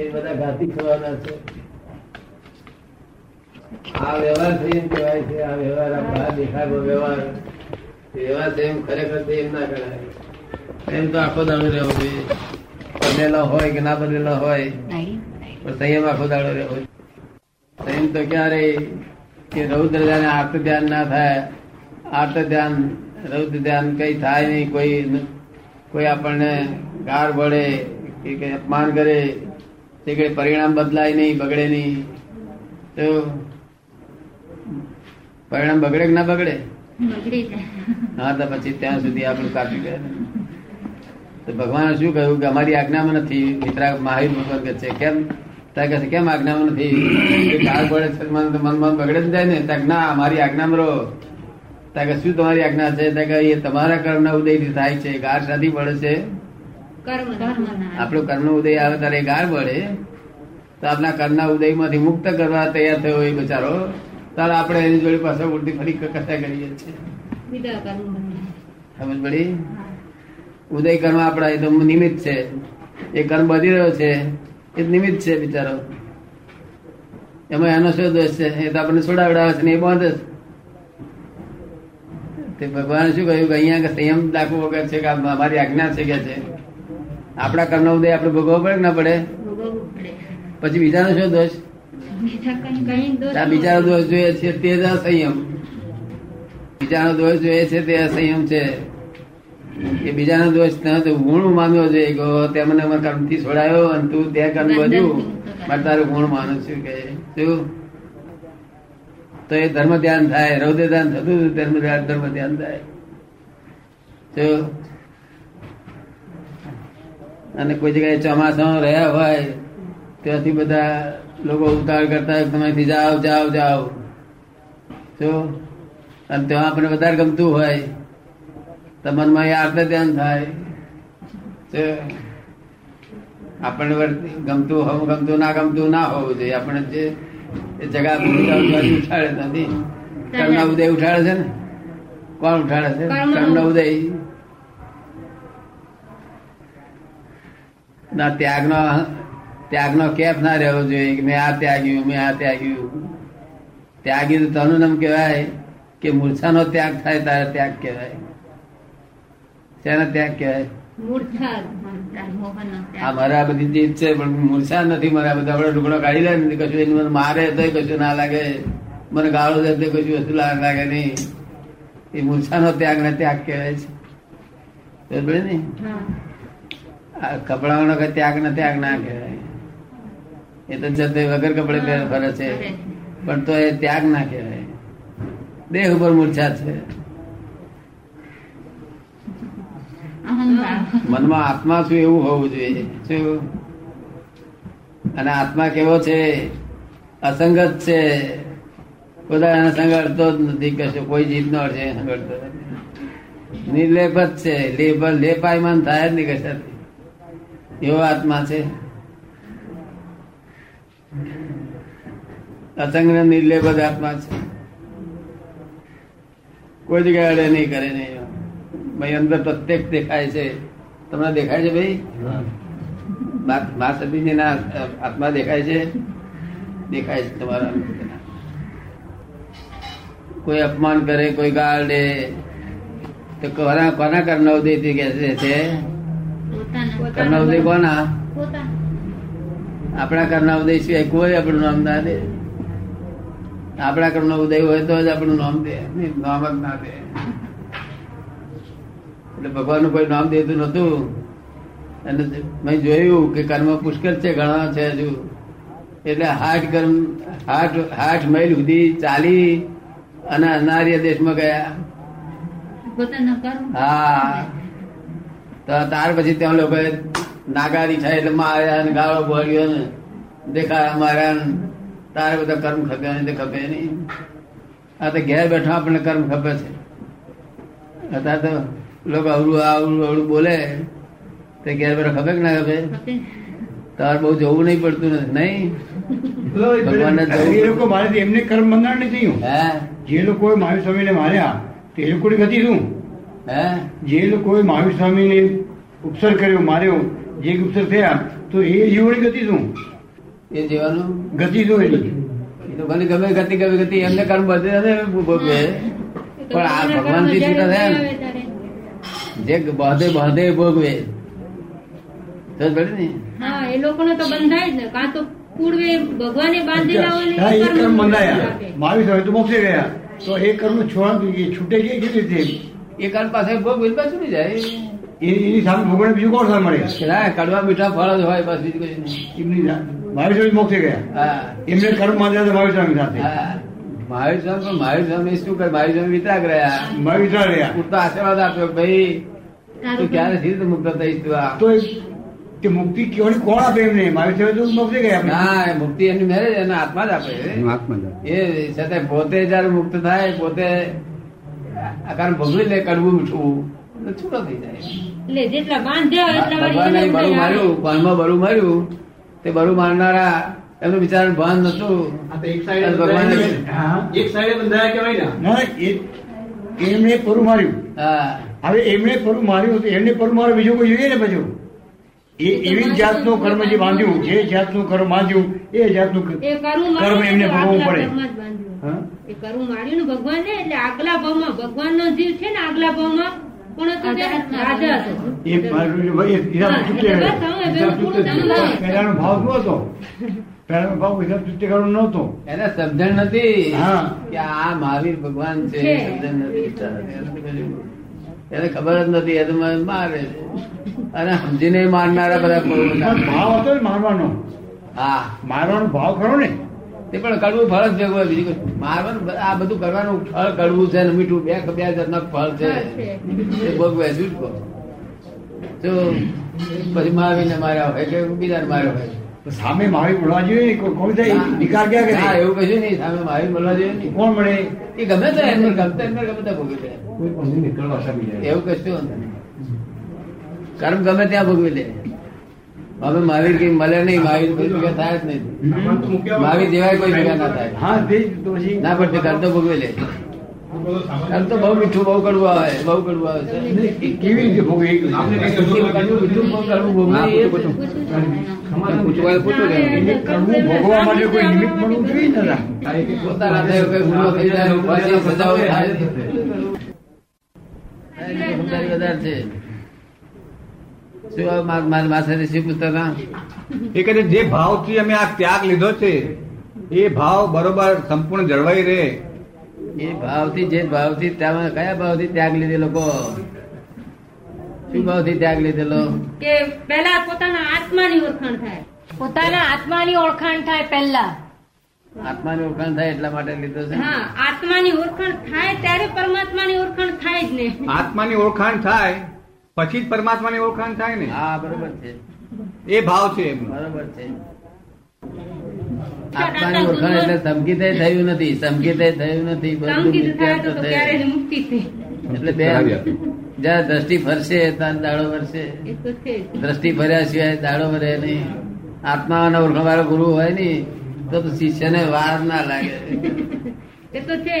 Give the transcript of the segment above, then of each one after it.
એ બધા ઘાતી થવાના છે. આ વ્યવહાર છે એમ કહેવાય છે આ વ્યવહાર આ બહાર દેખાડો વ્યવહાર. વ્યવહાર છે એમ ખરેખર છે એમ ના કરાય. એમ તો આખો દાડો રહેવો જોઈએ બદલેલો હોય કે ના બદલેલો હોય પણ સંયમ આખો દાડો રહેવો સંયમ તો ક્યારે કે રૌદ્ર ધ્યાન આર્ત ધ્યાન ના થાય. આર્ત ધ્યાન રૌદ્ર ધ્યાન કઈ થાય નહીં. કોઈ કોઈ આપણને ગાર ભળે કે કઈ અપમાન કરે. તે કઈ પરિણામ બદલાય નહીં બગડે નહીં. તો પરિણામ બગડે કે ના બગડે? હા તો પછી ત્યાં સુધી આપણું કાપી ગયા. તો ભગવાને શું કહ્યું કે અમારી આજ્ઞામાં નથી. મિત્રા મહાવીર ભગવાન કે છે કેમ? ત્યાં કહે કેમ આજ્ઞામાં નથી? કાળ પડે છે મન મન બગડે જ જાય ને. ત્યાં ના અમારી આજ્ઞામાં રહો. ત્યાં કે શું તમારી આજ્ઞા છે? ત્યાં કે એ તમારા કર્મના ઉદયથી થાય છે. ગાર શાથી પડે છે. આપણો કર્મનો ઉદય આવે ત્યારે ગાર પડે તો આપણા કર્મના ઉદયમાંથી મુક્ત કરવા તૈયાર થયો એ બચારો ત્યારે આપણે એની જોડે પાછા ઉલટી ફરી કથા કરીએ છીએ. કર્મ. સમજ પડી? ઉદય કર્મ આપણા એ તો નિમિત્ત છે. એ કર્મ બધી રહ્યો છે. એ નિમિત્ત છે બિચારો. એમાં એનો શું દોષ છે? એ તો આપણને છોડાવડાવે છે ને એ બંધ તે ભગવાન શું કહ્યું કે અહીંયા સંયમ દાખવો વગર છે કે મારી આજ્ઞા છે કે છે? આપણા કર્મ ઉદય આપણે ભોગવવો પડે ના પડે? પછી બીજાનો શું દોષ? બીજાનો દોષ જોઈએ છે તે જ સંયમ. બીજાનો દોષ જોઈએ છે તે અસંયમ છે. એ બીજાનો દોષ ન તો ગુણ માનવો જોઈએ કે તે મને કર્મથી છોડાયો અને તું તે કર્મ બધું. મારે તારું ગુણ માનું છું કે શું? તો એ ધર્મ ધ્યાન થાય રૌદ્ર ધ્યાન થતું ધર્મ ધ્યાન ધર્મ ધ્યાન થાય. શું? અને કોઈ જગ્યાએ ચોમાસામાં રહ્યા હોય ત્યાંથી બધા લોકો ઉતાર કરતા હોય, તમે અહીંથી જાઓ જાઓ જાઓ. જો અને ત્યાં આપણે વધારે ગમતું હોય તો મનમાં એ આર્ત ધ્યાન થાય? આપણને ગમતું હોવું ગમતું ના ગમતું ના હોવું જોઈએ. આપણે જે જગા ઉઠાડે નથી. કર્ણ ઉદય ઉઠાડે છે ને? કોણ ઉઠાડે છે? કર્મનો ઉદય. ના ત્યાગનો ત્યાગનો કેફ ના રહેવો જોઈએ કે મેં આ ત્યાગ્યું મેં આ ત્યાગ્યું. ત્યાગી તો તનું નામ કહેવાય કે મૂર્છાનો ત્યાગ થાય તારે ત્યાગ કહેવાય. શેનો ત્યાગ કહેવાય? આ મારા બધી જીત છે પણ મૂર્છા નથી મારા બધા. આપડે ટુકડો કાઢી લે ને કશું એની મને મારે તો કશું ના લાગે. મને ગાળો દે તો કશું વસ્તુ લાગે નહીં. એ મૂર્છાનો ત્યાગ ને ત્યાગ કહેવાય છે. બરાબર ને? કપડાઓનો કઈ ત્યાગ ને ત્યાગ ના કહેવાય. એ તો જતે વગર કપડે પહેર ફરે છે. પણ તો એ ત્યાગ ના કહેવાય. દેહ ઉપર મૂર્છા છે. મનમાં આત્મા શું એવું હોવું જોઈએ? શું અને આત્મા કેવો છે? અસંગત છે. બધા એના સંગ જ નથી કશું. કોઈ જીત નો છે એના સંગ અડતો નથી. નિર્લેપ જ છે. લેપ લેપાયમાન થાય જ નહીં કશાથી. એવો આત્મા છે. અસંગ ને આત્મા છે. કોઈ જગ્યાએ અડે નહીં કરે નહીં. ભાઈ અંદર પ્રત્યેક દેખાય છે. તમને દેખાય છે ભાઈ? મા- સતીજી ના આત્મા દેખાય છે? દેખાય છે તમારા. કોઈ અપમાન કરે કોઈ ગાળ દે. તો કોના કોના કરનાર ઉદયથી કે છે? કર્ણ ઉદય કોના આપણા કર્ણ ઉદય સિવાય કોઈ આપણું નામ ના દે. આપણા કર્મ ઉદય હોય તો જ આપણું નામ દે. નામ જ ના દે. એટલે ભગવાનનું કોઈ નામ દેતું નતું અને મેં જોયું કે કર્મ પુષ્કળ છે ઘણા છે હજુ. એટલે હાર્ટ કર્મ હાઠ હાઠ માઇલ સુધી ચાલી અને અનાર્ય દેશમાં ગયા. હા. ત્યાર પછી ત્યાં લોકો નાગારી થાય એટલે માર્યા ને ગાળો બોલ્યો ને દેખાડા માર્યા ને તારે બધા કર્મ ખપે ને તે ખપે નહીં. આ તો ઘેર બેઠા આપણને કર્મ ખપે છે. અત્યારે તો લોકો અવળું આવડું અવળું બોલે. તે ઘેર બેઠા ખપે કે ના ખપે. તાર બહુ જવું નહીં પડતું નથી નહીં? ભગવાનને એ લોકો મારે એમને કર્મ બંધારણ નથી થયું હે? જે લોકોએ મારી સ્વામીને માર્યા તે લોકોની ગતિ શું? જે લોકોએ મહાવીર સ્વામીને ઉપસર કર્યો માર્યો જે ઉપસર થયા તો એ જીવની ગતિ શું? એ જીવાનું ગતિ શું એની? એ તો ભલે ગમે ગતિ ગમે ગતિ એમને કર્મ બધે ભોગવે પણ આ ભગવાનથી છૂટા થયા ને. જે બાંધે બધે ભોગવે તો પડે ને? હા એ લોકોને તો બંધાય જ ને. કાં તો પૂર્વે ભગવાને બાંધેલા હોય એ કર્મ બંધાય. મારી સાથે તો મોક્ષે ગયા. તો એ કર્મ છોડા છૂટે ગયા કેવી રીતે એ કાળ પાસે ભોગવે પાછું નહીં જાય. એની સામે ભોગવણ બીજું કોણ સામે મળે? ના, કડવા મીઠા ફળ જ હોય બસ બીજું કઈ એમની મહાવીર મારી મોક્ષે ગયા. એમને કર્મ માન્યા હતા મહાવીર સ્વામી સાથે. મહાવીર સ્વામી પણ મહાવીર સ્વામી શું કરે? મહાવીર સ્વામી વિતરાગ રહ્યા. મહાવીર રહ્યા. પૂરતો આશીર્વાદ આપ્યો ભાઈ તું ક્યારે સીધ મુક્ત થઈશ તું આ? તો કે તે મુક્તિ કેવડી કોણ આપે એમને? મારી સ્વામી તો મોક્ષે ગયા. ના મુક્તિ એની મેરેજ એના હાથમાં જ આપે. એ છતાં પોતે જયારે મુક્ત થાય પોતે કારણ ભગવી લે કડવું મીઠું તો છૂટો થઈ જાય. એટલે ભગવાને બરું માર્યું પાનમાં બરું માર્યું તે બરું મારનારા એમનું બિચારાનું ભાન નતું અને ભગવાને હા. એક સાઈડે બંધાયા કહેવાય ને? એમણે પરું માર્યું. હા. હવે એમણે પરું માર્યું તો એમને પરું માર્યું બીજું કોઈ જોઈએ ને પાછું? એ એવી જ જાતનું કર્મ જે બાંધ્યું. જે જાતનું કર્મ બાંધ્યું એ જાતનું નું કર્મ એમને ભોગવવું પડે? એ કરવું માર્યું ને ભગવાન ને એટલે આગલા ભાવમાં ભગવાનનો જીવ છે ને આગલા ભાવમાં કોણ હતો રાજા હતો એ. પહેલાનો ભાવ શું હતો? પહેલાનો ભાવ હિસાબ ચૂકે નહોતો. એને સમજણ નથી હા. કે આ મહાવીર ભગવાન છે. સમજણ નથી એને ખબર જ નથી એ તો મને મારે. અને સમજીને મારનારા બધા ભાવ હતો મારવાનો. હા. મારવાનો ભાવ ખરો ને? તે પણ કડવું ફળ જ ભેગું હોય બીજું. મારવાનું આ બધું કરવાનું ફળ કડવું છે મીઠું બે બે જાતના ફળ છે. ફળ છે. એ ભોગવે જ કહો તો પછી ને માર્યા હોય કે બીજાને માર્યો હોય. તો સામે મારી મળવા જોઈએ કોણ થાય? નિકાલ ક્યાં ના, કરે એવું કશું નહીં. સામે મારી મળવા જોઈએ નહીં કોણ મળે? એ ગમે તો એમને ગમતા એમને ગમે ત્યાં ભોગવી લે કોઈ પણ નીકળવા સામી જાય. એવું કશું. કર્મ ગમે ત્યાં ભોગવી લે હવે મહાવીર કઈ મળે નહીં મહાવીર કોઈ ભેગા થાય જ નહીં. મહાવીર જેવાય કોઈ ભેગા ના થાય. હા તે જ તો પછી ના પણ ઘર તો ભોગવે લે. ઘર તો બહુ મીઠું બહુ કડવું આવે બહુ કડવું આવે છે. કેવી રીતે ભોગવે? મીઠું બહુ કડવું ભોગવે. માટે કોઈ નિમિત્ત મળવું જોઈએ ને પોતાના ગુનો થઈ જાય સજાઓ થાય સમજાવી વધારે છે. શું મારી માથેથી શું પૂછતા હતા? એ કહે જે ભાવથી અમે આ ત્યાગ લીધો છે એ ભાવ બરોબર સંપૂર્ણ જળવાઈ રહે. એ ભાવથી જે ભાવથી ત્યાં કયા ભાવથી ત્યાગ લીધેલો લોકો શું ભાવથી ત્યાગ લીધેલો? કે પહેલા પોતાના આત્માની ઓળખાણ થાય. પોતાના આત્માની ઓળખાણ થાય પહેલા. આત્માની ઓળખાણ થાય એટલા માટે લીધો છે? હા આત્માની ઓળખાણ થાય ત્યારે પરમાત્માની ઓળખાણ થાય જ ને. આત્માની ઓળખાણ થાય પછી જ પરમાત્માની ઓળખાણ થાય ને? હા બરોબર છે. એ ભાવ છે બરોબર છે. આત્માની ઓળખાણ એટલે સંગીતે થયું નથી સંગીતે થયું નથી બધું સંકિત થાય તો મિથ્યાત્વ તો છે. ક્યારે જ મુક્તિ થઈ એટલે બે જ્યાં દ્રષ્ટિ ફરશે ત્યાં દાડો ફરશે. એ તો છે જ. દ્રષ્ટિ ફર્યા સિવાય દાડો ફરે નહીં. આત્માનો ઓળખાણ વાળો ગુરુ હોય ને તો શિષ્યને વાર ના લાગે. એ તો છે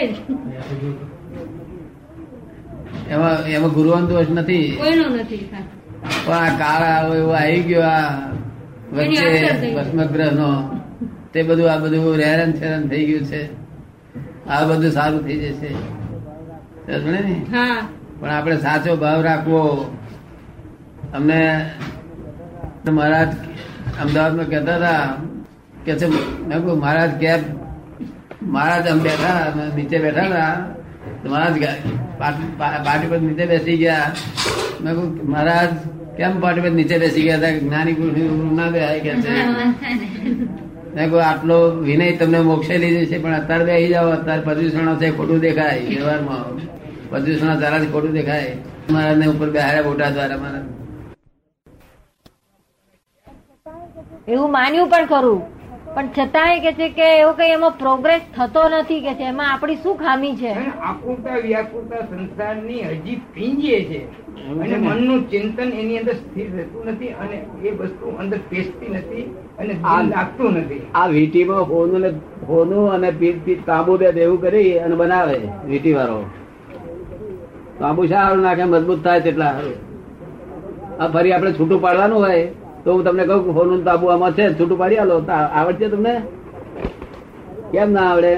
એમાં એમાં ગુરુવાનો દોષ નથી. કોઈનો નથી પણ આ કાળ આવો એવો આવી ગયો આ વચ્ચે ભસ્મગ્રહ નો તે બધું આ બધું હેરાન છેરાન થઈ ગયું છે. આ બધું સારું થઈ જશે. ને? પણ આપણે સાચો ભાવ રાખવો. અમને મહારાજ અમદાવાદમાં કહેતા હતા કે છે મહારાજ કેબ મહારાજ અમે બેઠા નીચે બેઠા હતા. મહારાજ પાટી પર નીચે બેસી ગયા. મેં મહારાજ કેમ પાટી પર નીચે બેસી ગયા હતા? જ્ઞાની પુરુષ ના બે કે છે? મેં આટલો વિનય તમને મોક્ષે લઈ જશે પણ અત્યારે બેસી જાઓ. અત્યારે પ્રદૂષણો છે ખોટું દેખાય વ્યવહારમાં. પ્રદૂષણ જરાથી ખોટું દેખાય. મહારાજ ને ઉપર બેહાડ્યા બોટા દ્વારા મહારાજ. એવું માન્યું પણ ખરું. પણ છતાંય કે છે કે એવું કઈ એમાં પ્રોગ્રેસ થતો નથી કે છે. એમાં આપણી શું ખામી છે? આકુરતા વ્યાકુરતા સંસારની હજી પીંજીએ છે. અને મનનું ચિંતન એની અંદર સ્થિર રહેતું નથી અને એ વસ્તુ અંદર પેસતી નથી અને લાગતું નથી. આ વીટીમાં હોનું ને હોનું અને પીત પીત તાંબુ બે દેવું કરી અને બનાવે વીટી વાળો તાંબુ સારું નાખે મજબૂત થાય તેટલા સારું. આ ફરી આપણે છૂટું પાડવાનું હોય તો હું તમને કહું ફોન તાબુ આમાં છે છૂટું પાડી આલો. આવડશે તમને? કેમ ના આવડે?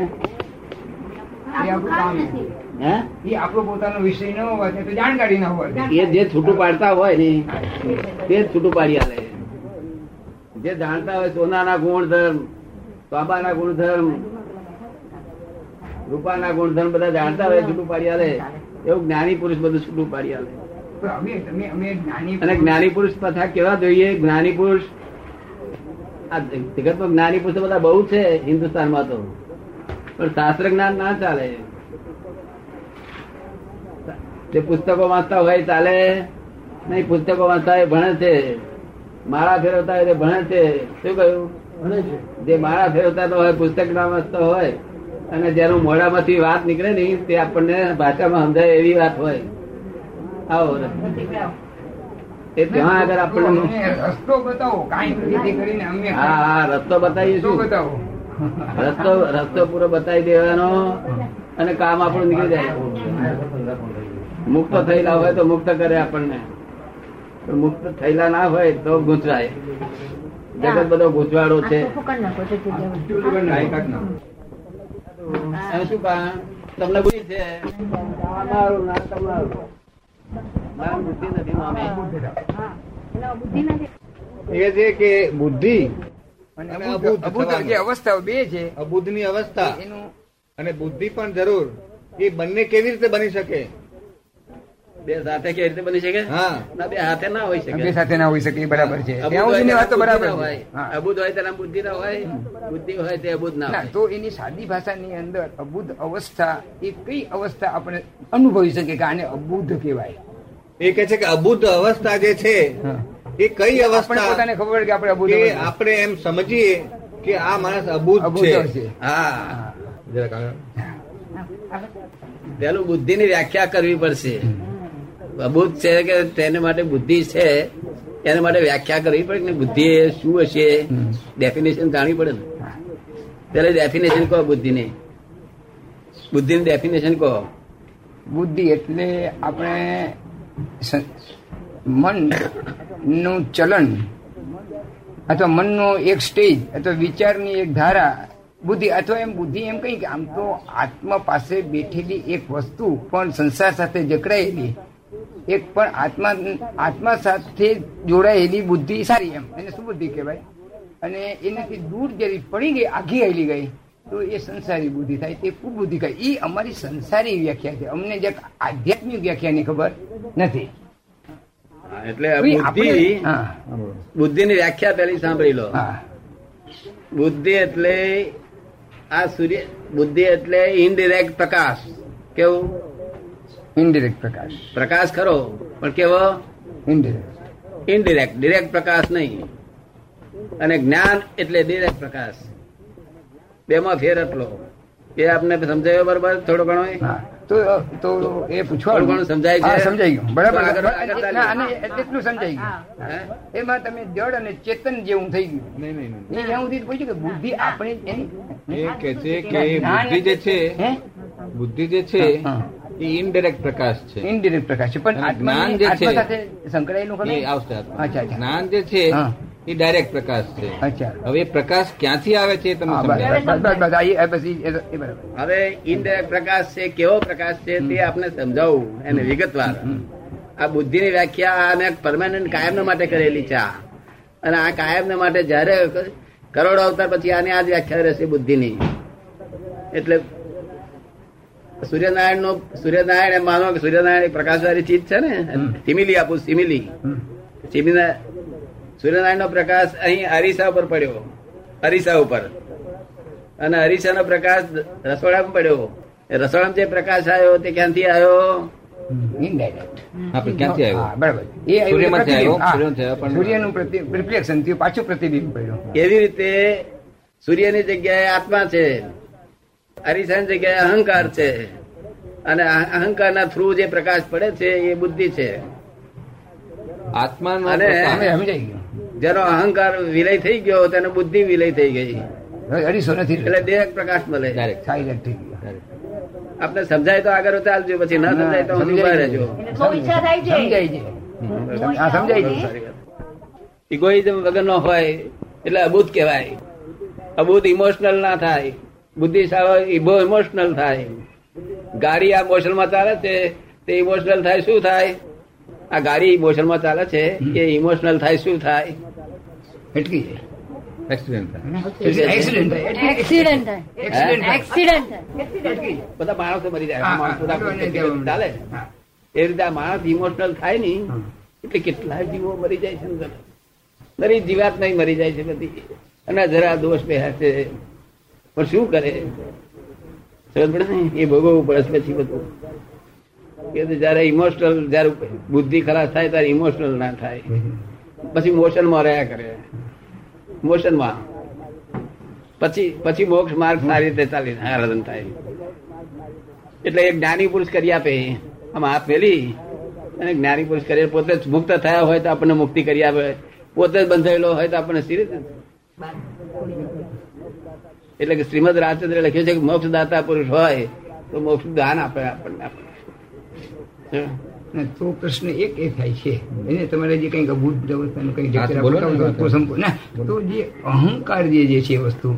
એ જે છૂટું પાડતા હોય ને તે છૂટું પાડી આલે. જે જાણતા હોય સોનાના ગુણધર્મ બાબાના ગુણધર્મ રૂપાના ગુણધર્મ બધા જાણતા હોય છૂટું પાડી આલે. એવું જ્ઞાની પુરુષ બધું છૂટું પાડી આલે. તો અને જ્ઞાની પુરુષ પાછા કેવા જોઈએ? જ્ઞાની પુરુષ આ જગતમાં જ્ઞાની પુરુષ બધા બહુ છે હિન્દુસ્તાનમાં તો. પણ શાસ્ત્ર જ્ઞાન ના ચાલે. જે પુસ્તકો વાંચતા હોય ચાલે. નહીં પુસ્તકો વાંચતા હોય ભણે છે. માળા ફેરવતા હોય તે ભણે છે. શું કહ્યું? ભણે છે. જે માળા ફેરવતા હોય પુસ્તક ના વાંચતો હોય અને જેનું મોઢામાંથી વાત નીકળે ને તે આપણને ભાષામાં સમજાય એવી વાત હોય. આવો એ ત્યાં આગળ આપણને રસ્તો બતાવો કાંઈ કરીને અમે હા હા રસ્તો બતાવીએ શું બતાવો. રસ્તો રસ્તો પૂરો બતાવી દેવાનો અને કામ આપણું નીકળી જાય. મુક્ત થયેલા હોય તો મુક્ત કરે આપણને. મુક્ત થયેલા ના હોય તો ગૂંચવાય. જગત બધો ગૂંચવાડો છે. શું કામ? તમને બુદ્ધિ છે? તમારું ના તમારું. મારી બુદ્ધિ નથી મામે. એ છે કે બુદ્ધિ અને અબુદ્ધ અબુદ્ધ અબુદ્ધ જે અવસ્થાઓ બે છે અબુદ્ધની અવસ્થા એનું અને બુદ્ધિ પણ જરૂર. એ બંને કેવી રીતે બની શકે? બે સાથે કેવી રીતે બની શકે? હા. ના બે હાથે ના હોય શકે. બે સાથે ના હોઈ શકે બરાબર છે. વાત તો બરાબર બુદ્ધિ ના હોય. હા. અબુદ્ધ હોય તેના બુદ્ધિ ના હોય બુદ્ધિ હોય તે અબુદ્ધ ના તો એની સાદી ભાષાની અંદર અબુદ્ધ અવસ્થા એ કઈ અવસ્થા આપણે અનુભવી શકીએ કે આને અબુદ્ધ કહેવાય? એ કે છે કે અબુદ્ધ અવસ્થા જે છે એ કઈ અવસ્થા પોતાને ખબર પડે કે આપણે અબુદ્ધ આપણે એમ સમજીએ કે આ માણસ અબુદ્ધ છે. હા. પેલું બુદ્ધિ ની વ્યાખ્યા કરવી પડશે. અબુદ્ધ છે કે તેને માટે બુદ્ધિ છે એને માટે વ્યાખ્યા કરવી પડે કે બુદ્ધિ એ શું હશે? ડેફિનેશન જાણવી પડે ને? ત્યારે ડેફિનેશન કહો બુદ્ધિ બુદ્ધિનું બુદ્ધિ ની ડેફિનેશન કહો. બુદ્ધિ એટલે આપણે મનનું ચલન અથવા મનનો એક સ્ટેજ અથવા વિચારની એક ધારા. બુદ્ધિ અથવા એમ બુદ્ધિ એમ કઈ કે આમ તો આત્મા પાસે બેઠેલી એક વસ્તુ પણ સંસાર સાથે જકડાયેલી. એક પણ આત્મા આત્મા સાથે જોડાયેલી બુદ્ધિ સારી એમ. એને શું બુદ્ધિ કહેવાય? અને એનાથી દૂર જરી પડી ગઈ આઘી હેલી ગઈ તો એ સંસારી બુદ્ધિ થાય તે કુબુદ્ધિ કહે એ અમારી સંસારી વ્યાખ્યા છે. અમને જે આધ્યાત્મિક વ્યાખ્યાની ખબર નથી. એટલે બુદ્ધિ બુદ્ધિની વ્યાખ્યા પહેલી સાંભળી લો. બુદ્ધિ એટલે આ સૂર્ય બુદ્ધિ એટલે ઇનડિરેક્ટ પ્રકાશ. કેવું? ઇનડિરેક્ટ પ્રકાશ પ્રકાશ ખરો પણ કેવો? ઇનડિરેક્ટ ઇનડિરેક્ટ ડિરેક્ટ પ્રકાશ નહીં. અને જ્ઞાન એટલે ડિરેક્ટ પ્રકાશ. બેમાં ફેર એટલો. એ આપને સમજાયો બરોબર થોડો ઘણો તો તો એ પૂછવા ઘણું સમજાય છે? હા સમજાઈ ગયું. બરાબર. એટલું સમજાઈ ગયું. એમાં તમે જડ અને ચેતન જેવું થઈ ગયું. નહીં નહીં નહીં. ત્યાં સુધી પૂછ્યું કે બુદ્ધિ આપણે એ કે છે કે બુદ્ધિ જે છે બુદ્ધિ જે છે ઇનડિરેક્ટ પ્રકાશ છે. ઇનડિરેક્ટ પ્રકાશ છે. પણ જ્ઞાન જે છે, સંકળાયેલું એ આવશે અચ્છા જ્ઞાન જે છે એ ડાયરેક્ટ પ્રકાશ છે. અચ્છા. હવે એ પ્રકાશ ક્યાંથી આવે છે તમે હવે ઇનડાયરેક્ટ પ્રકાશ છે કેવો પ્રકાશ છે તે આપને સમજાવવું એને વિગતવાર. આ બુદ્ધિની વ્યાખ્યા આ મેં પરમાનન્ટ કાયમ માટે કરેલી છે અને આ કાયમ માટે જયારે કરોડો અવતાર પછી આની આ જ વ્યાખ્યા રહેશે બુદ્ધિની. એટલે સૂર્યનારાયણ નો સૂર્યનારાયણ એમ માનો કે સૂર્યનારાયણ પ્રકાશવાળી ચીજ છે ને? સિમિલી આપું સિમિલી. સિમિના સૂર્યનારાયણ નો પ્રકાશ અહીં અરીસા ઉપર પડ્યો. અરીસા ઉપર. અને અરીસાનો પ્રકાશ રસોડામાં પડ્યો. એ રસોડામાં જે પ્રકાશ આવ્યો તે ક્યાંથી આવ્યો? ઇનડાયરેક્ટ ક્યાંથી આવ્યો? બરાબર. એ આવ્યું સૂર્યમાંથી પ્રતિબિંબ. આવ્યો, હા. સૂર્યમાંથી આવ્યો, પણ- સૂર્યનું રિફ્લેક્શન થયું પાછું પ્રતિબિંબ પડ્યું. એવી રીતે? સૂર્યની જગ્યાએ આત્મા છે. અરીસાની જગ્યાએ અહંકાર છે. અને આ અહંકારના થ્રુ જે પ્રકાશ પડે છે એ બુદ્ધિ છે. આત્મા જેનો અહંકાર વિલય થઈ ગયો તેનો બુદ્ધિ વિલય થઈ ગઈ. અઢીસો નથી. એટલે દેહ પ્રકાશ મળે. આપને સમજાય તો આગળ ચાલજો પછી ના સમજાય તો રહેજો. સમજાય ઇગોઇઝમ વગરનો હોય એટલે અબૂત કહેવાય. અબૂત ઇમોશનલ ના થાય. બુદ્ધિશાળી બહુ ઇમોશનલ થાય. ગાડી આ મોશનમાં ચાલે છે તે ઇમોશનલ થાય શું થાય? આ ગાડી મોશનમાં ચાલે છે એ ઇમોશનલ થાય શું થાય? અટકી જાય. બધા માણસો મરી જાય. ચાલે. એ રીતે આ માણસ ઇમોશનલ થાય ને એટલે કેટલા જીવો મરી જાય છે અંદર. દરેક જીવાત નહીં મરી જાય છે બધી. અને જરા દોષ બે છે પણ શું કરે? સમજ પડે ને? એ ભોગવવું પડે પછી બધું. કે જયારે ઇમોશનલ જયારે બુદ્ધિ ખરાબ થાય ત્યારે ઇમોશનલ ના થાય. પછી મોશનમાં રહ્યા કરે. મોશનમાં પછી પછી મોક્ષ માર્ગ સારી રીતે ચાલી આરાધન થાય. એટલે એક જ્ઞાની પુરુષ કરી આપે. આમ હાથ મેલી અને જ્ઞાની પુરુષ કરી. પોતે મુક્ત થયા હોય તો આપણને મુક્તિ કરી આપે. પોતે જ બંધાયેલો હોય તો આપણને સી એટલે કે શ્રીમદ રાજચંદ્ર લખ્યું છે કે મોક્ષ દાતા પુરુષ હોય તો મોક્ષ દાન આપે આપણને? તો પ્રશ્ન એક એ થાય છે. એને તમારે જે કંઈક અભૂત વ્યવસ્થાનું કંઈક ને, તો સંપૂર્ણ. ના, તો જે અહંકાર જે જે છે વસ્તુ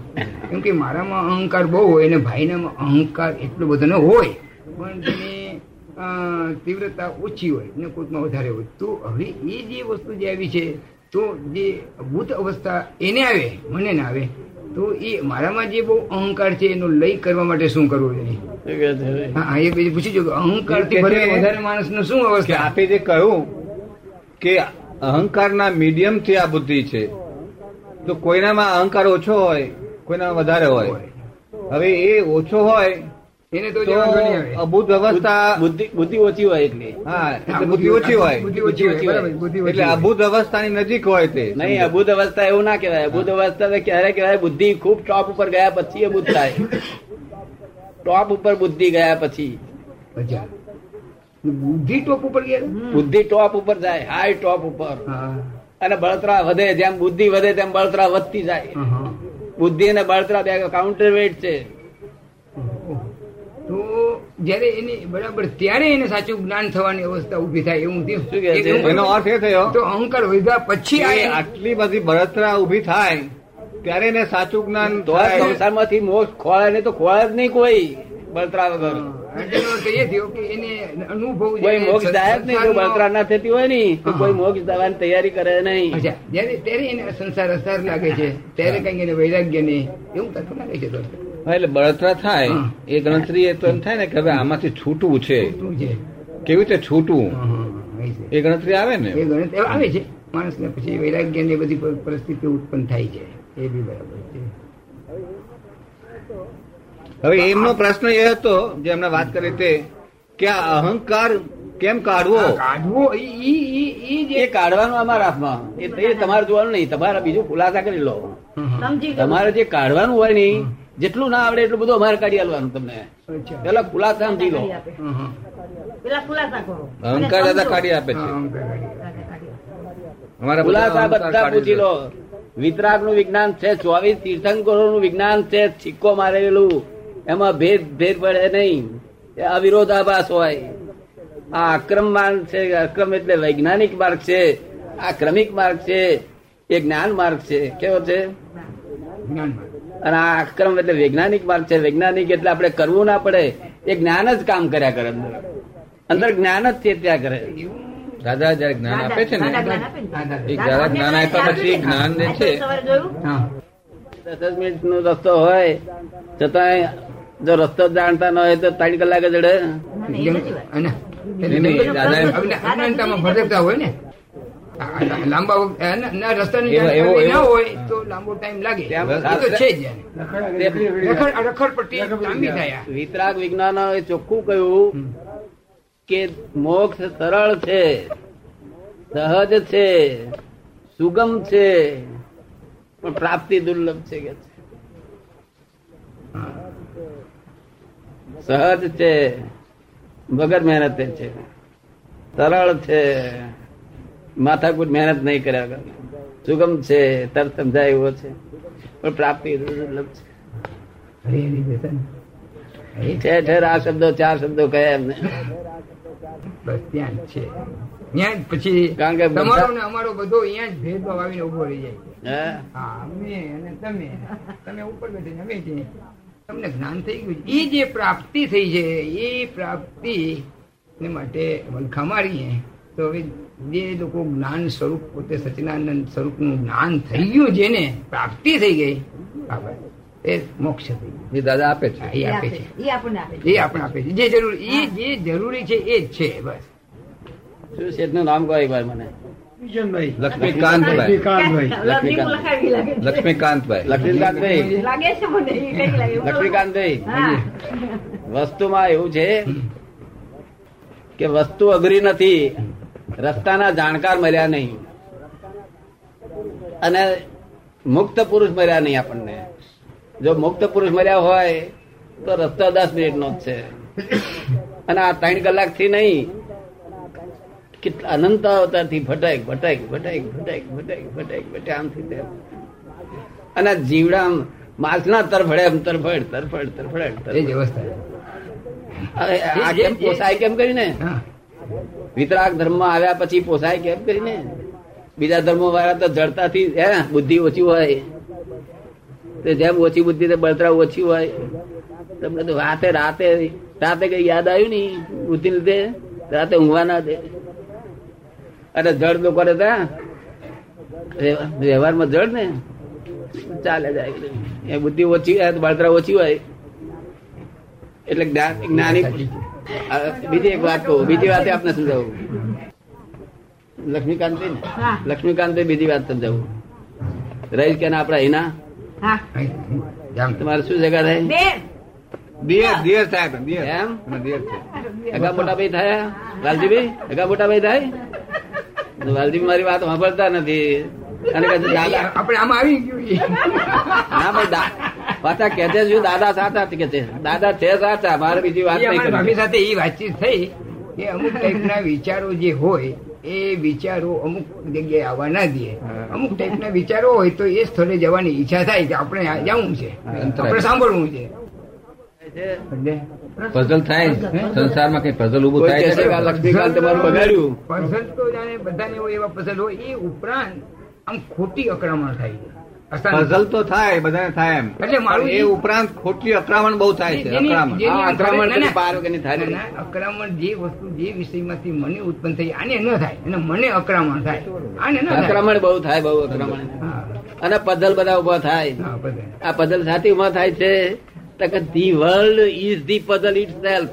કેમ કે મારામાં અહંકાર બહુ હોય અને ભાઈનામાં અહંકાર એટલો બધો ન હોય પણ તેની તીવ્રતા ઓછી હોય ને કોઈકમાં વધારે હોય. તો હવે એ જે વસ્તુ જે આવી છે તો જે ભૂત અવસ્થા એને આવે મને ના આવે તો એ મારામાં જે બહુ અહંકાર છે એનો લય કરવા માટે શું કરવું જોઈએ હા એ પછી પૂછી જો અહંકારથી વધારે માણસનું શું કે અવસ્થા? આપે જે કહ્યું કે અહંકારના મીડિયમથી આ બુદ્ધિ છે તો કોઈનામાં અહંકાર ઓછો હોય કોઈનામાં વધારે હોય. હવે એ ઓછો હોય એને તો. અભૂત અવસ્થા બુદ્ધિ બુદ્ધિ ઓછી હોય એટલે. હા એટલે બુદ્ધિ ઓછી હોય. બુદ્ધિ ઓછી હોય. એટલે અભૂત અવસ્થાની નજીક હોય તે. નહીં અભૂત અવસ્થા એવું ના કહેવાય. અભૂત અવસ્થા ક્યારે કહેવાય? બુદ્ધિ ખૂબ ટોપ ઉપર ગયા પછી અભૂત થાય. ટોપ ઉપર બુદ્ધિ ગયા પછી. બુદ્ધિ ટોપ ઉપર ગયા? બુદ્ધિ ટોપ ઉપર જાય. હાઈ ટોપ ઉપર. અને બળતરા વધે. જેમ બુદ્ધિ વધે તેમ બળતરા વધતી જાય. બુદ્ધિ અને બળતરા બે કાઉન્ટર વેટ છે. જયારે એને બરાબર ત્યારે એને સાચું જ્ઞાન થવાની અવસ્થા ઊભી થાય એવું એનો અર્થ એ થયો તો અહંકાર વધ્યા પછી આટલી બધી બળતરા ઊભી થાય ત્યારે એને સાચું જ્ઞાન. સંસારમાંથી મોક્ષ ખોળે ને તો ખોળે જ નહીં કોઈ બળતરા વગર. એ થયો કે એને અનુભવ કોઈ મોક્ષ દાયક નહીં જો બળતરા ના થતી હોય ને તો કોઈ મોક્ષ દાવાની તૈયારી કરે નહીં. અચ્છા જયારે ત્યારે એને સંસાર અસાર લાગે છે ત્યારે કઈ એને વૈરાગ્ય નહીં એવું લાગે છે એટલે બળતરા થાય એ ગણતરી એ તો એમ થાય ને કે હવે આમાંથી છૂટવું છે. કેવી રીતે છૂટવું એ ગણતરી આવે ને? એ ગણતરી આવે છે. માણસને પછી વૈરાગ્ય ને બધી પરિસ્થિતિ ઉત્પન્ન થાય છે. એ બી બરાબર છે. હવે એમનો પ્રશ્ન એ હતો જે એમને વાત કરી તે કે આ અહંકાર કેમ કાઢવો? કાઢવો ઈ ઈ ઈ- ઈ જે એ કાઢવાનું અમારા હાથમાં. એ તમારે જોવાનું નહીં. તમારે બીજું ખુલાસા કરી લો. તમારે જે કાઢવાનું હોય ને જેટલું ના આવડે એટલું બધું અમારે કાઢી આલવાનું તમને. પેલા ખુલાસા સમજી લો. હા, હા. પેલા ખુલાસા કરો. અહંકાર દાદા કાઢી આપે છે. અમારા ખુલાસા બધા પૂછી લો. વિતરાગનું વિજ્ઞાન છે ચોવીસ તીર્થંકરો નું વિજ્ઞાન છે સિક્કો મારેલું. એમાં ભેદ ભેદ પડે નહીં. એ અવિરોધાભાસ હોય. આ અક્રમ માર્ગ છે અક્રમ એટલે વૈજ્ઞાનિક માર્ગ છે આ ક્રમિક માર્ગ છે એ જ્ઞાન માર્ગ છે. કેવો છે? જ્ઞાનમાં. અને આ અક્રમ એટલે વૈજ્ઞાનિક માર્ગ છે. વૈજ્ઞાનિક એટલે આપણે કરવું ના પડે. એ જ્ઞાન જ કામ કર્યા કરે અંદર. અંદર જ્ઞાન જ છે ત્યાં કરે. દાદા જયારે જ્ઞાન આપે છે ને એ જરા જ્ઞાન આપ્યા પછી જ્ઞાન જે છે હા. દસ દસ મિનિટ નો રસ્તો હોય છતાંય જો રસ્તો જાણતા ન હોય તો ત્રણ કલાક જડે દાદા હોય ને. લાંબા વખત- આ ના- ના રસ્તાની એવો- એવો- જાણકારી ના હોય તો લાંબો ટાઈમ લાગે. તો છે જ એને. તે રખડ રખડ પટ્ટી લાંબી થાય વિતરાગ વિજ્ઞાન એ ચોખ્ખું કહ્યું કે મોક્ષ સરળ છે સહજ છે સુગમ છે પણ પ્રાપ્તિ દુર્લભ છે કે છે. સહજ છે વગર મહેનતે છે સરળ છે. માથાકૂટ મહેનત નહીં કર્યા. સુગમ છે તરત સમજાય એવો છે. પણ પ્રાપ્તિ દુર્લભ છે. ઠેર ઠેર આ શબ્દો ચાર શબ્દો કયા એમને. બસ ત્યાં જ છે. ત્યાં પછી કારણ કે તમારો ને અમારો બધો અહીંયા જ ભેદભાવ આવીને ઊભો રહી જાય. હા? અમે અને તમે. તમે ઉપર બેઠે ને અમે તમને જ્ઞાન થઈ ગયું એ જે પ્રાપ્તિ થઈ છે એ પ્રાપ્તિ ને માટે વલખા મારીએ. તો હવે જે લોકો જ્ઞાન સ્વરૂપ પોતે સચિદાનંદ સ્વરૂપનું જ્ઞાન થઈ ગયું જેને પ્રાપ્તિ થઈ ગઈ એ મોક્ષ થઈ ગયું. એ દાદા આપે છે. એ આપે છે. એ આપણને આપે છે. એ આપણે આપે છે. જે જરૂરી એ જે જરૂરી છે એ જ છે બસ. શું શેઠનું નામ કહો મને? લક્ષ્મીકાંતભાઈ. લક્ષ્મીકાંતભાઈ. લક્ષ્મીકાંતભાઈ. લક્ષ્મીકાંતભાઈ. મને વસ્તુમાં એવું છે કે વસ્તુ અઘરી નથી. રસ્તાના જાણકાર મળ્યા નહીં. અને મુક્ત પુરુષ મળ્યા નહીં આપણને. જો મુક્ત પુરુષ મળ્યા હોય તો રસ્તો દસ મિનિટ નો જ છે. અને આ ત્રણ કલાકથી નહીં. કેટલા અનંત અવતારથી ભટાક ભટાક ભટાક ભટાક ભટાક ભટાક ભટે આમથી તેમ. અને જીવડા આમ માછના તરફડે એમ તરફડ તરફડ તરફડ આ કેમ પોસાય કેમ કરીને? વિતરાગ ધર્મ આવ્યા પછી પોસાય કેમ કરીને? બીજા ધર્મો વાળા તો જડતાથી, હે, બુદ્ધિ ઓછી હોય. તો જેમ ઓછી બુદ્ધિ, તો બળતરા ઓછી હોય. તમને તો રાતે રાતે રાતે કઈ યાદ આવ્યું ની બુદ્ધિ લીધે રાતે ઊંઘવા ના દે. અરે જડ લોકો રહેતા. વ્યવહારમાં જડ ને? ચાલે જાય. એ બુદ્ધિ ઓછી બળતરા ઓછી હોય. એટલે જ્ઞા- જ્ઞાની બીજી એક વાત કહું બીજી વાત આપને સમજાવું? લક્ષ્મીકાંત ને લક્ષ્મીકાંત બીજી વાત સમજાવું. રહી કે આપડા હિના? તમારે શું જગા થાય? મોટા ભાઈ થાય વાલજીભાઈ અગા મોટા ભાઈ થાય. વાલજી મારી વાત સાંભળતા નથી. અને દાદા આપણે આમાં આવી ગયું ના ભાઈ પાછા કે છે દાદા સાચા? કે છે દાદા છે સાચા મારે બીજી વાત નહીં ભાભી સાથે એ વાતચીત થઈ કે અમુક ટાઈપના વિચારો જે હોય એ વિચારો અમુક જગ્યાએ આવવા ના દે. અમુક ટાઈપના વિચારો હોય તો એ સ્થળે જવાની ઈચ્છા થાય કે આપણે જવું છે. આપણે સાંભળવું છે. પઝલ થાય. સંસારમાં કઈ પઝલ ઉભું થાય છે? લક્ષ્મીકાંત તમારું બગાડ્યું. પઝલ તો જાણે બધાને એવા પઝલ હોય એ ઉપરાંત આમ ખોટી અકળામણ થાય છે. પઝલ તો થાય બધાને થાય એમ. એટલે મારું એ ઉપરાંત ખોટી અકળામણ બહુ થાય છે અકળામણ. અકળામણ અકળામણ જે વસ્તુ જે વિષયમાંથી મને ઉત્પન્ન થઈ આને ન થાય. અને મને અકળામણ થાય. આને અક્રમણ બહુ થાય બહુ આક્રમણ અને પઝલ બધા ઊભા થાય. આ પઝલ સાથી ઊભા થાય છે તો કે the world is the puzzle itself.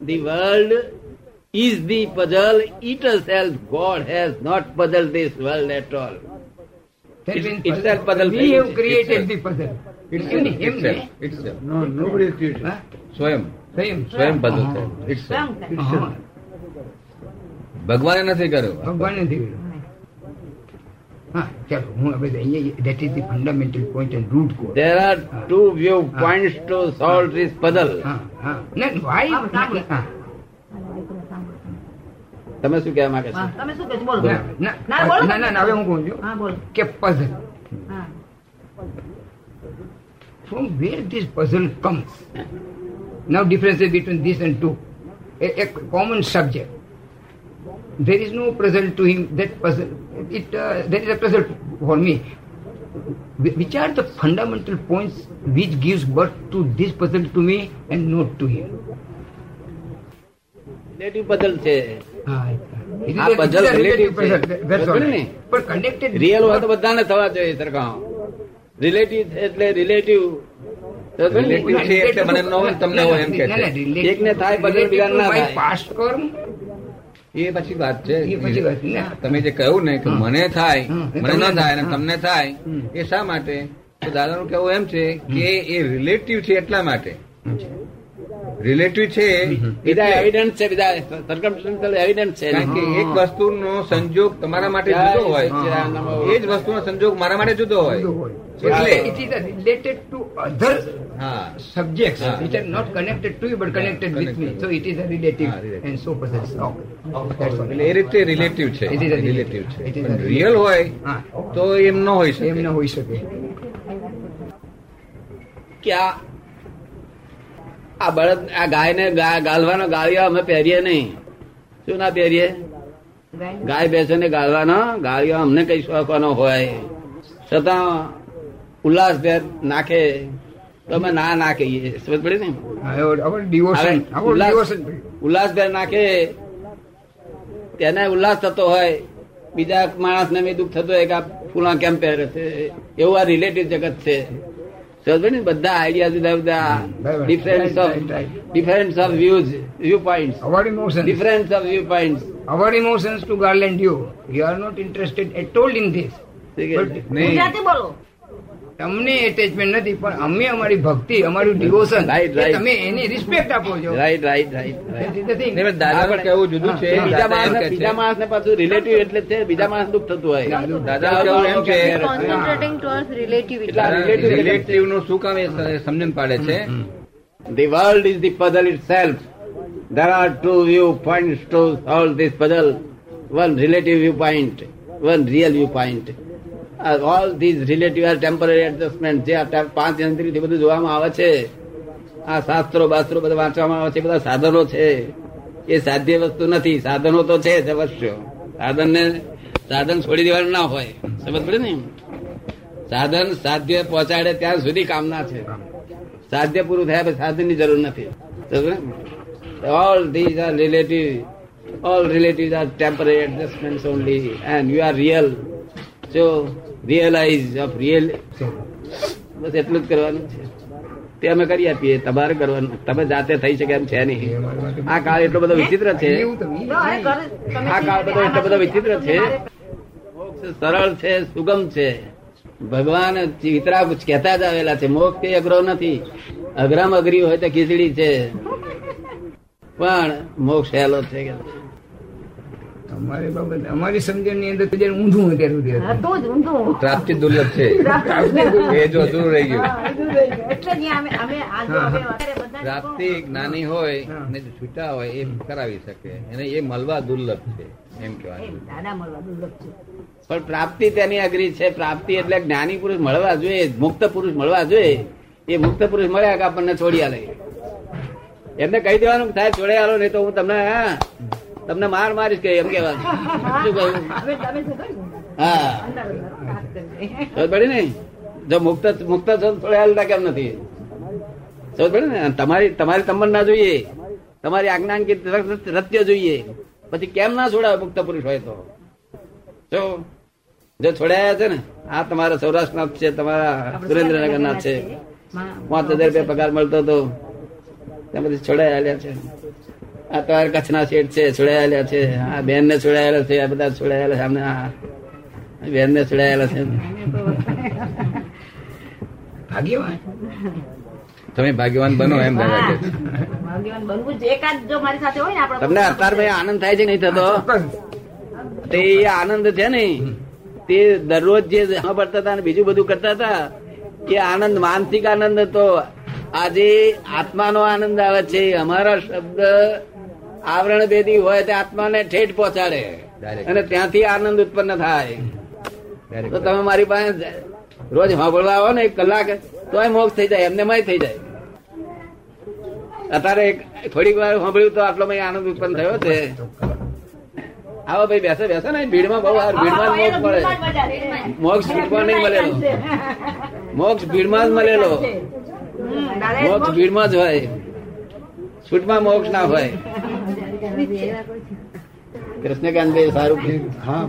The world is the puzzle itself God has not puzzle this world at all That means itself puzzle We have ગયું છે. the puzzle. It's નહીં, એમ itself, itself. No, nobody is created. હા? સ્વયં સ્વયં. સ્વયં puzzle છે Itself. સ્વયં ભગવાને નથી કર્યો ભગવાને નથી કર્યું. હા ચાલો હું હવે અહીંયા that is the fundamental point and root cause. There are two view points to solve this puzzle. હા હા? હા. તમે શું કહેવા માંગે છો તમે શું કહો બોલો ના, બોલો. ના, ના, હવે હું કહું છું હા બોલો કે puzzle. હા From where this puzzle comes? Now differences between this and two. A, a common subject. There is no puzzle to him. That puzzle, it uh, there is a puzzle for me. Which are the fundamental points which gives birth to this puzzle to me and not to him? Relative puzzle છે Ah, આ. છે. Real હોય તો બધાને થવા જોઈએ સરખા relative એટલે રિલેટિવ Relative છે એટલે મને ન તમને હોય એમ કે છે. ના, ના, relative- એકને થાય, puzzle relative ના થાય. past કર્મ એ પછી વાત છે. તમે જે કહ્યું ને કે મને થાય મને ન થાય અને તમને થાય એ શા માટે? તો દાદાનું કહેવું એમ છે કે એ રિલેટિવ છે એટલા માટે. રિલેટિવ છે બીજા એવિડન્સ છે બીજા સર્કમસ્ટન્શિયલ એવિડન્સ છે કારણ કે એક વસ્તુનો સંજોગ તમારા માટે જુદો હોય. એ જ વસ્તુનો સંજોગ મારા માટે જુદો હોય So એટલે it is related to other હા subjects હા. which are not connected to you but connected with me. connected. So it is a relative હા, relative. and so possess. Okay. That's all. એટલે એ રીતે રિલેટિવ છે It is a relative છે. Real હોય હા. તો એમ ન હોય શકે એમ ન હોઈ શકે કે આ બળદ આ ગાયને ગાલવાનો ગાળિયો અમે પહેરીએ નહીં. શું ના પહેરીએ? ગાય ભેંસોને ગાળવાનો ગાળીઓ અમને કઈ શોખવાનો હોય. છતાં ઉલ્લાસભેર નાખે. તો અમે ના ના કહીએ સમજ પડે ને? ઉલ્લાસ ભેર ઉલ્લાસભેર નાખે. તેને ઉલ્લાસ થતો હોય. બીજા માણસને બી દુઃખ થતો હોય કે આ ફૂલા કેમ પહેરે છે? એવું આ રિલેટિવ જગત છે. બધા આઈડિયા જુદા જુદા બરાબર. Difference of. Difference of views view point our emotions difference of view point our emotions to garland you you are not interested at all in this But નહીં તમને એટેચમેન્ટ નથી પણ અમે અમારી ભક્તિ અમારું ડિવોશન Right, right. તમે એની respect આપો છો. Right right right. નહીં, પણ કેવું જુદું છે બીજા માણસ બીજા માણસ ને પાછું રિલેટિવ એટલે છે બીજા માણસ દુઃખ થતું હોય. દાદા કહેવું એમ છે રિલેટિવનું શું કામ એ સમજણ પાડે છે? The The world is the puzzle to There are two viewpoints to solve this puzzle. One relative viewpoint, one real viewpoint. Uh, these relative are temporary adjustment. જે પાંચ ઇન્દ્રિયથી બધું જોવામાં આવે છે. આ શાસ્ત્રો બાસ્ત્રો બધા વાંચવામાં આવે છે બધા સાધનો છે. એ સાધ્ય વસ્તુ નથી. સાધનો તો છે જ અવશ્ય. સાધન ને સાધન છોડી દેવાનું ના હોય. સમજ પડે ને સાધન સાધ્ય પહોંચાડે ત્યાં સુધી કામના છે. સાધ્ય પૂરું થયા પછી સાધનની જરૂર નથી. All these are relative all relative are temporary adjustment only and you are real જો રિયલાઇઝ ઓફ રિયલ બસ એટલું જ કરવાનું છે. તે અમે કરી આપીએ, તમારે કરવાનું. તમે જાતે થઈ શકે એમ છે નહીં. આ કાળ એટલો બધો વિચિત્ર છે. આ કાળ બધો એટલો બધો વિચિત્ર છે. સરળ છે, સુગમ છે. ભગવાન ચિત્રા કહેતા જ આવેલા છે. મોક્ષ કઈ અઘરો નથી. અઘરામ અઘરી હોય તો ખીચડી છે. પણ મોક્ષ સહેલો છે કે અમારી બાબત અમારી સમજણની અંદર તો જયારે ઊંધું અત્યાર સુધી હતું. પ્રાપ્તિ દુર્લભ છે. એ જો અધૂરું રહી ગયું. પ્રાપ્તિ જ્ઞાની હોય ને છૂટા હોય એ કરાવી શકે. એને એ મળવા દુર્લભ છે એમ કહેવાય પણ પ્રાપ્તિ તેની અઘરી છે. પ્રાપ્તિ એટલે જ્ઞાની પુરુષ મળવા જોઈએ મુક્ત પુરુષ મળવા જોઈએ. એ મુક્ત પુરુષ મળ્યા કે આપણને છોડી આલે? એમને કહી દેવાનું થાય સાહેબ છોડી આલો નહીં તો હું તમને હા, તમને માર મારીશ કે એમ કેવાનું શું કહ્યું? હા. પડી ને? જો મુક્ત મુક્ત થોડા કેમ નથી. સમજ પડે ને? તમારી તમારી તમન્ના જોઈએ. તમારી આજ્ઞાંકિત રત્ય જોઈએ. પછી કેમ ના છોડાવે મુક્ત પુરુષ હોય તો? જો જો છોડાયા છે ને આ તમારા સૌરાષ્ટ્રના છે તમારા સુરેન્દ્રનગરના છે. પાંચ હજાર રૂપિયા પગાર મળતો હતો. ત્યાં બધી છોડાયા છે. આ તમારા કચ્છના શેઠ છે છોડાયેલા છે. આ બેન ને છોડાયેલા છે આ બધા છોડાયેલા છે. અમને આ બેન ને છોડાયેલા છે. ભાગ્યવાન. તમે ભાગ્યવાન બનો એમ દાદા કે તમને અત્યારે આનંદ થાય છે નહીં થતો? તે એ આનંદ છે ને? તે દરરોજ જે સાંભળતા હતા અને બીજું બધું કરતા હતા એ આનંદ માનસિક આનંદ હતો આજે આત્માનો આનંદ આવે છે. અમારા શબ્દ આવરણ ભેદી હોય તે આત્માને ઠેઠ પહોંચાડે. અને ત્યાંથી આનંદ ઉત્પન્ન થાય. તો તમે મારી પાસે રોજ સાંભળવા આવો ને એક કલાક તોય મોક્ષ થઈ જાય એમને મય થઈ જાય. અત્યારે થોડીક વાર સાંભળ્યું તો આટલો મય આનંદ ઉત્પન્ન થયો છે. આવો ભાઈ બેસો બેસો ને ભીડમાં બહુ ભીડમાં જ મોક્ષ મળે. મોક્ષ છૂટમાં નહીં મળેલો. મોક્ષ ભીડમાં જ મળેલો. મોક્ષ ભીડમાં જ હોય. છૂટમાં મોક્ષ ના હોય. કૃષ્ણકાંતભાઈ સારું. હા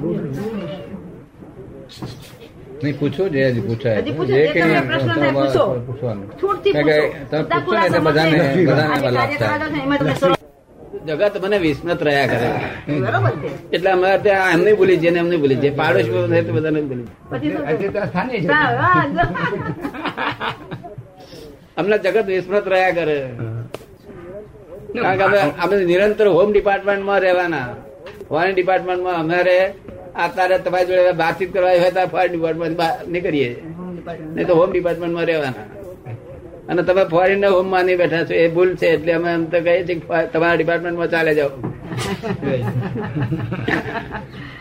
નહીં પૂછો જે હજી પૂછાય જે. પૂછવાનું. તમે પૂછો ને બધાને બધાને લાભ થાય જગત મને વિસ્મત રહ્યા કરે એટલે અમે ત્યાં એમને ભૂલી જઈએ ને એમને ભૂલી જઈએ પાડોશ બધાને ભૂલી. અમને જગત વિસ્મત રહ્યા કરે. કારણ કે અમે અમે નિરંતર હોમ ડિપાર્ટમેન્ટમાં રહેવાના. ફોરેન ડિપાર્ટમેન્ટમાં અમારે અત્યારે તમારી જોડે વાતચીત કરવા હોય તો ફોરેન ડિપાર્ટમેન્ટ નીકળીએ. નહીં તો હોમ ડિપાર્ટમેન્ટમાં રહેવાના. અને તમે ફોરેન ને હોમ માની બેઠા છો એ ભૂલ છે એટલે અમે એમ તો કહીએ છીએ તમારા ડિપાર્ટમેન્ટમાં ચાલે જાઓ.